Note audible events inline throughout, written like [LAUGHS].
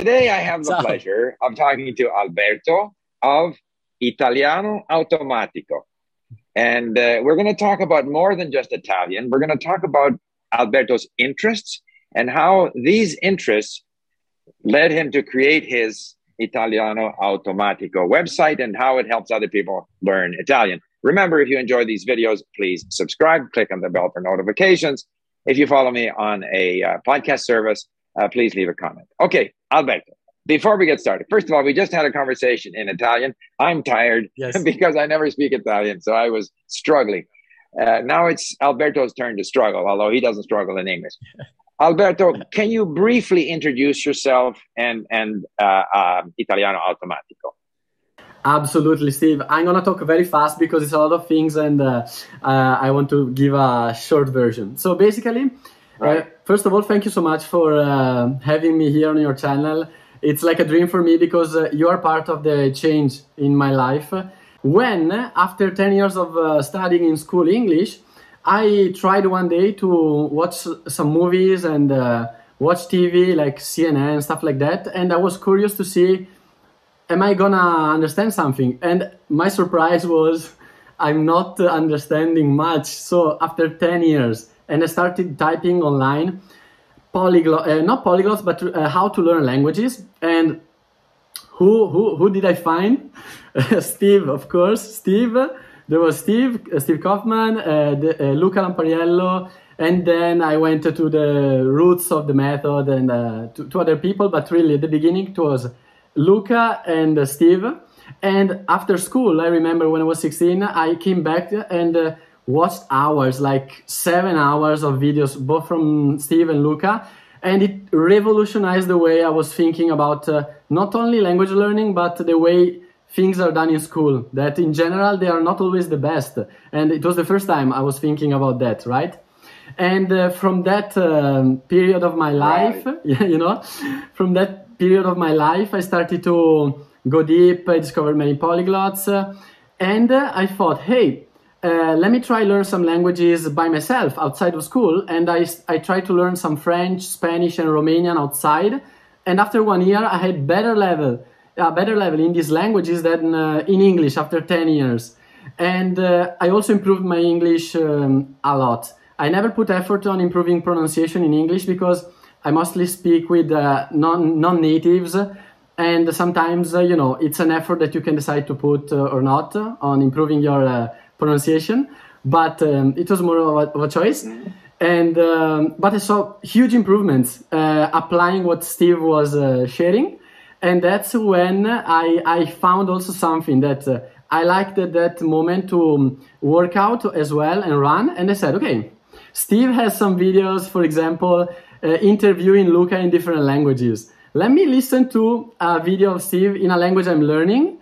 Today, I have the pleasure of talking to Alberto of Italiano Automatico. And uh, we're going to talk about more than just Italian. We're going to talk about Alberto's interests and how these interests led him to create his Italiano Automatico website and how it helps other people learn Italian. Remember, if you enjoy these videos, please subscribe, click on the bell for notifications. If you follow me on a uh, podcast service, uh, please leave a comment. Okay, Alberto, before we get started, first of all, we just had a conversation in Italian. I'm tired yes. [LAUGHS] because I never speak Italian, so I was struggling. Uh, now it's Alberto's turn to struggle, although he doesn't struggle in English. [LAUGHS] Alberto, can you briefly introduce yourself and and uh, uh, Italiano Automatico? Absolutely, Steve. I'm gonna talk very fast because it's a lot of things, and uh, uh, I want to give a short version. So basically, uh, first of all, thank you so much for uh, having me here on your channel. It's like a dream for me because you are part of the change in my life. When after 10 years of studying in school English, I tried one day to watch some movies and uh, watch TV like CNN and stuff like that, and I was curious to see, am I gonna understand something? And my surprise was, I'm not understanding much. So after ten years, and I started typing online, polyglot, uh, not polyglots, but uh, how to learn languages, and who who who did I find? [LAUGHS] Steve, of course, Steve there was Steve, uh, Steve Kaufmann, uh, the, uh, Luca Lampariello, and then I went to the roots of the method and uh, to, to, other people. But really, at the beginning, it was Luca and uh, Steve. And after school, I remember when I was 16, I came back and uh, watched hours, like seven hours of videos, both from Steve and Luca. And it revolutionized the way I was thinking about not only language learning, but the way things are done in school that in general they are not always the best and it was the first time i was thinking about that right and uh, from that um, period of my life [LAUGHS] you know from that period of my life i started to go deep i discovered many polyglots uh, and uh, i thought hey uh, let me try learn some languages by myself outside of school and I, I tried to learn some french spanish and romanian outside and after one year i had better level a better level in these languages than uh, in English after 10 years. And uh, I also improved my English um, a lot. I never put effort on improving pronunciation in English because I mostly speak with uh, non non natives, and sometimes uh, you know it's an effort that you can decide to put uh, or not on improving your uh, pronunciation. But um, it was more of a, of a choice. And um, but I saw huge improvements applying what Steve was sharing and that's when I, I found also something that uh, I liked at that moment to um, work out as well and run. And I said, okay, Steve has some videos, for example, uh, interviewing Luca in different languages. Let me listen to a video of Steve in a language I'm learning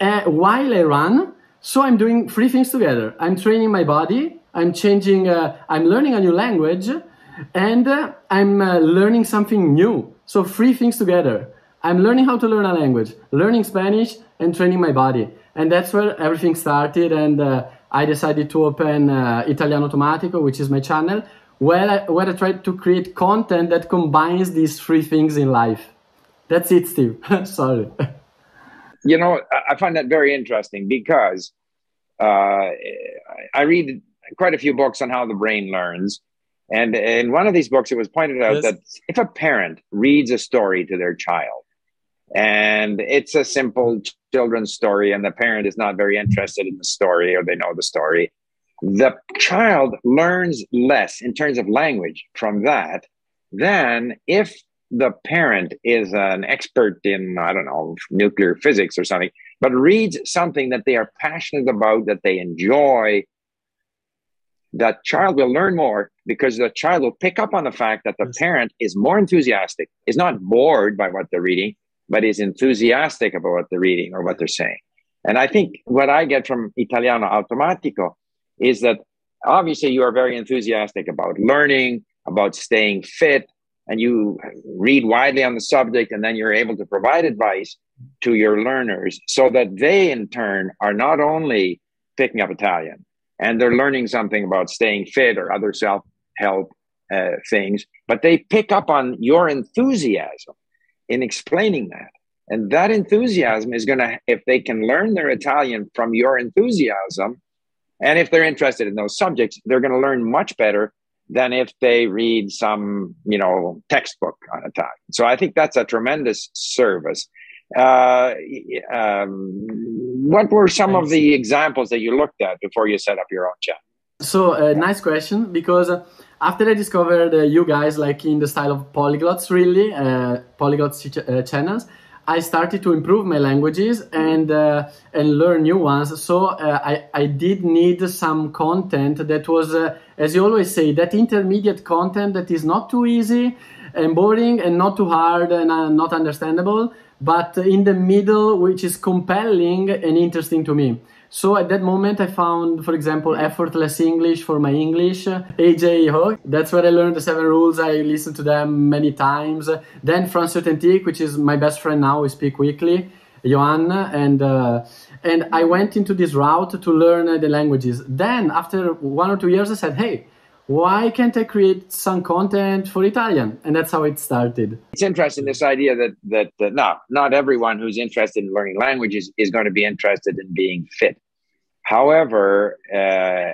uh, while I run. So I'm doing three things together. I'm training my body, I'm changing, uh, I'm learning a new language, and uh, I'm uh, learning something new. So three things together. I'm learning how to learn a language, learning Spanish, and training my body. And that's where everything started. And uh, I decided to open uh, Italiano Automatico, which is my channel, where I, where I try to create content that combines these three things in life. That's it, Steve. [LAUGHS] Sorry. [LAUGHS] You know, I find that very interesting because uh, I read quite a few books on how the brain learns. And in one of these books, it was pointed out yes. that if a parent reads a story to their child, and it's a simple children's story and the parent is not very interested in the story or they know the story the child learns less in terms of language from that than if the parent is an expert in i don't know nuclear physics or something but reads something that they are passionate about that they enjoy that child will learn more because the child will pick up on the fact that the parent is more enthusiastic is not bored by what they're reading but is enthusiastic about what they're reading or what they're saying. And I think what I get from Italiano Automatico is that obviously you are very enthusiastic about learning, about staying fit, and you read widely on the subject, and then you're able to provide advice to your learners so that they, in turn, are not only picking up Italian and they're learning something about staying fit or other self help uh, things, but they pick up on your enthusiasm in explaining that. And that enthusiasm is going to, if they can learn their Italian from your enthusiasm, and if they're interested in those subjects, they're going to learn much better than if they read some, you know, textbook on Italian. So I think that's a tremendous service. Uh, um, what were some of the examples that you looked at before you set up your own channel? So, uh, nice question because uh, after I discovered uh, you guys like in the style of polyglots, really, uh, polyglots ch- uh, channels, I started to improve my languages and uh, and learn new ones. So uh, I I did need some content that was, uh, as you always say, that intermediate content that is not too easy and boring and not too hard and uh, not understandable, but in the middle, which is compelling and interesting to me. So at that moment, I found, for example, effortless English for my English. AJ Hoge. That's where I learned the seven rules. I listened to them many times. Then France Authentique, which is my best friend now. We speak weekly. Johan and uh, and I went into this route to learn uh, the languages. Then after one or two years, I said, "Hey, why can't I create some content for Italian?" And that's how it started. It's interesting this idea that that uh, no, not everyone who's interested in learning languages is going to be interested in being fit. However, uh,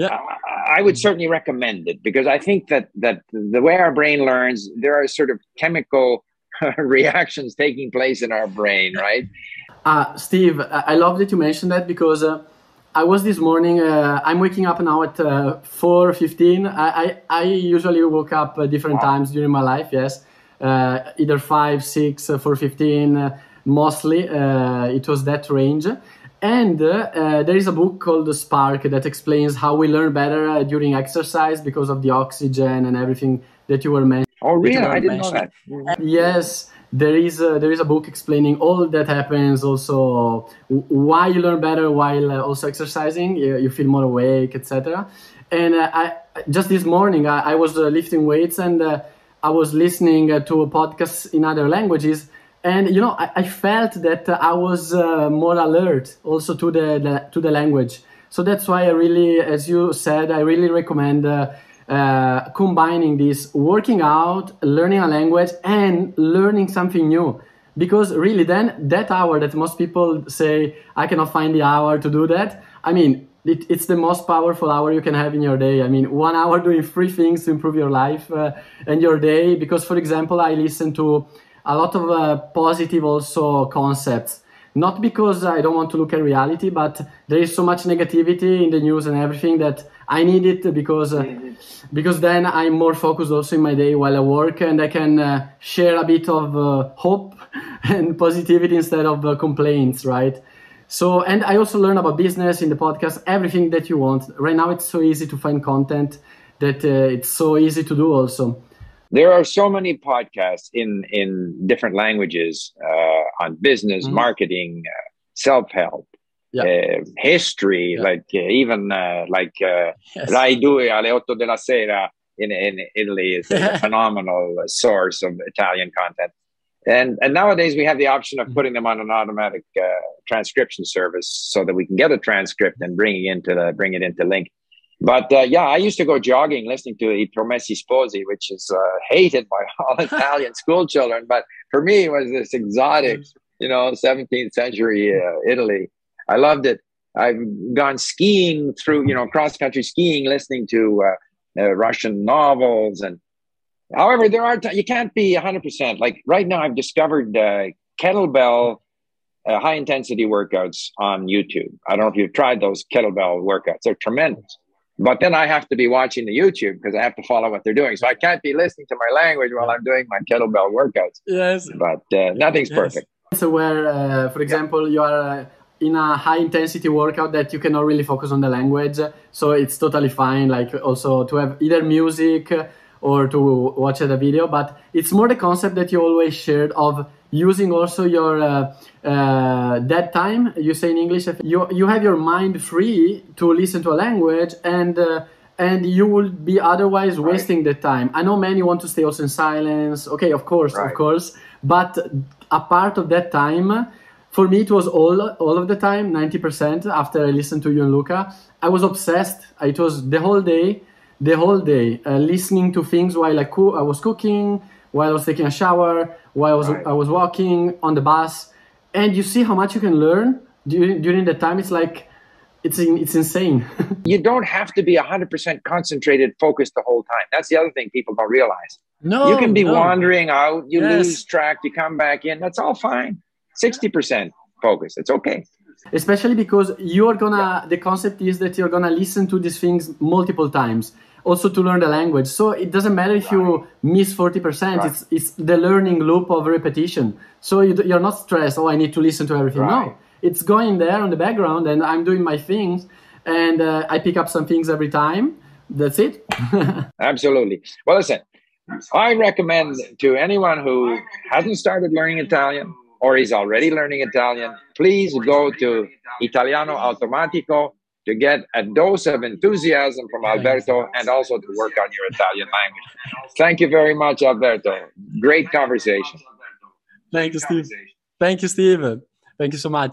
yeah. I, I would certainly recommend it because I think that that the way our brain learns, there are sort of chemical [LAUGHS] reactions taking place in our brain, right? Uh, Steve, I love that you mentioned that because uh, I was this morning. Uh, I'm waking up now at uh, four fifteen. I, I, I usually woke up uh, different wow. times during my life. Yes, uh, either five, six, four fifteen. mostly, it was that range. And uh, there is a book called The Spark that explains how we learn better uh, during exercise because of the oxygen and everything that you were mentioning. Oh, really? I didn't mentioning. know that. Yes, there is a, there is a book explaining all that happens. Also, why you learn better while uh, also exercising. You, you feel more awake, etc. And uh, I just this morning I, I was uh, lifting weights and uh, I was listening to a podcast in other languages and you know I, I felt that I was uh, more alert also to the, the, to the language. So that's why I really, as you said, I really recommend uh, uh, combining this working out, learning a language, and learning something new. Because really, then that hour that most people say I cannot find the hour to do that. I mean, it, it's the most powerful hour you can have in your day. I mean, one [LAUGHS] hour doing three things to improve your life uh, and your day. Because, for example, I listen to a lot of uh, positive also concepts. Not because I don't want to look at reality, but there is so much negativity in the news and everything that I need it because uh, mm-hmm. because then I'm more focused also in my day while I work and I can uh, share a bit of uh, hope [LAUGHS] and positivity instead of uh, complaints, right? So, and I also learn about business in the podcast, everything that you want. Right now, it's so easy to find content that uh, it's so easy to do also there are so many podcasts in in different languages uh, on business, mm-hmm. marketing, uh, self help, yeah. uh, history, yeah. like uh, even uh, like uh, yes. Rai Due alle otto della sera in in Italy is a [LAUGHS] phenomenal source of Italian content. And and nowadays we have the option of mm-hmm. putting them on an automatic uh, transcription service so that we can get a transcript and bring it into the bring it into LingQ. But uh, yeah, I used to go jogging listening to I Promessi Sposi, which is uh, hated by [LAUGHS] all Italian school children. But for me, it was this exotic, you know, 17th century uh, Italy. I loved it. I've gone skiing through, you know, cross country skiing, listening to uh, uh, Russian novels. And however, there are, t- you can't be 100%. Like right now, I've discovered uh, kettlebell high intensity workouts on YouTube. I don't know if you've tried those kettlebell workouts, they're tremendous. But then I have to be watching the YouTube because I have to follow what they're doing. So I can't be listening to my language while I'm doing my kettlebell workouts. Yes. But uh, nothing's yes. perfect. So where, uh, for example, you are uh, in a high intensity workout that you cannot really focus on the language. So it's totally fine. Like also to have either music or to watch the video. But it's more the concept that you always shared of using also your uh, uh, that time you say in english you you have your mind free to listen to a language and uh, and you will be otherwise right. wasting the time. I know many want to stay also in silence. Okay of course right. of course. But a part of that time for me it was all all of the time 90% after i listened to you and luca. I was obsessed. It was the whole day the whole day uh, listening to things while I, co- I was cooking while I was taking a shower, while I was right. I was walking on the bus, and you see how much you can learn during during the time. It's like it's it's insane. [LAUGHS] you don't have to be 100% concentrated, focused the whole time. That's the other thing people don't realize. No, you can be no. wandering out, you yes. lose track, you come back in. That's all fine. 60% focus. It's okay. Especially because you're gonna. Yeah. The concept is that you're gonna listen to these things multiple times also to learn the language. So it doesn't matter if right. you miss 40%, right. it's, it's the learning loop of repetition. So you, are not stressed, oh, I need to listen to everything. Right. No, it's going there on the background and I'm doing my things and uh, I pick up some things every time. That's it. [LAUGHS] Absolutely. Well, listen, I recommend to anyone who hasn't started learning Italian or is already learning Italian, please go to Italiano Automatico to get a dose of enthusiasm from Alberto and also to work on your Italian language. Thank you very much, Alberto. Great conversation. Thank you, Steve. Thank you, Steve. Thank you so much.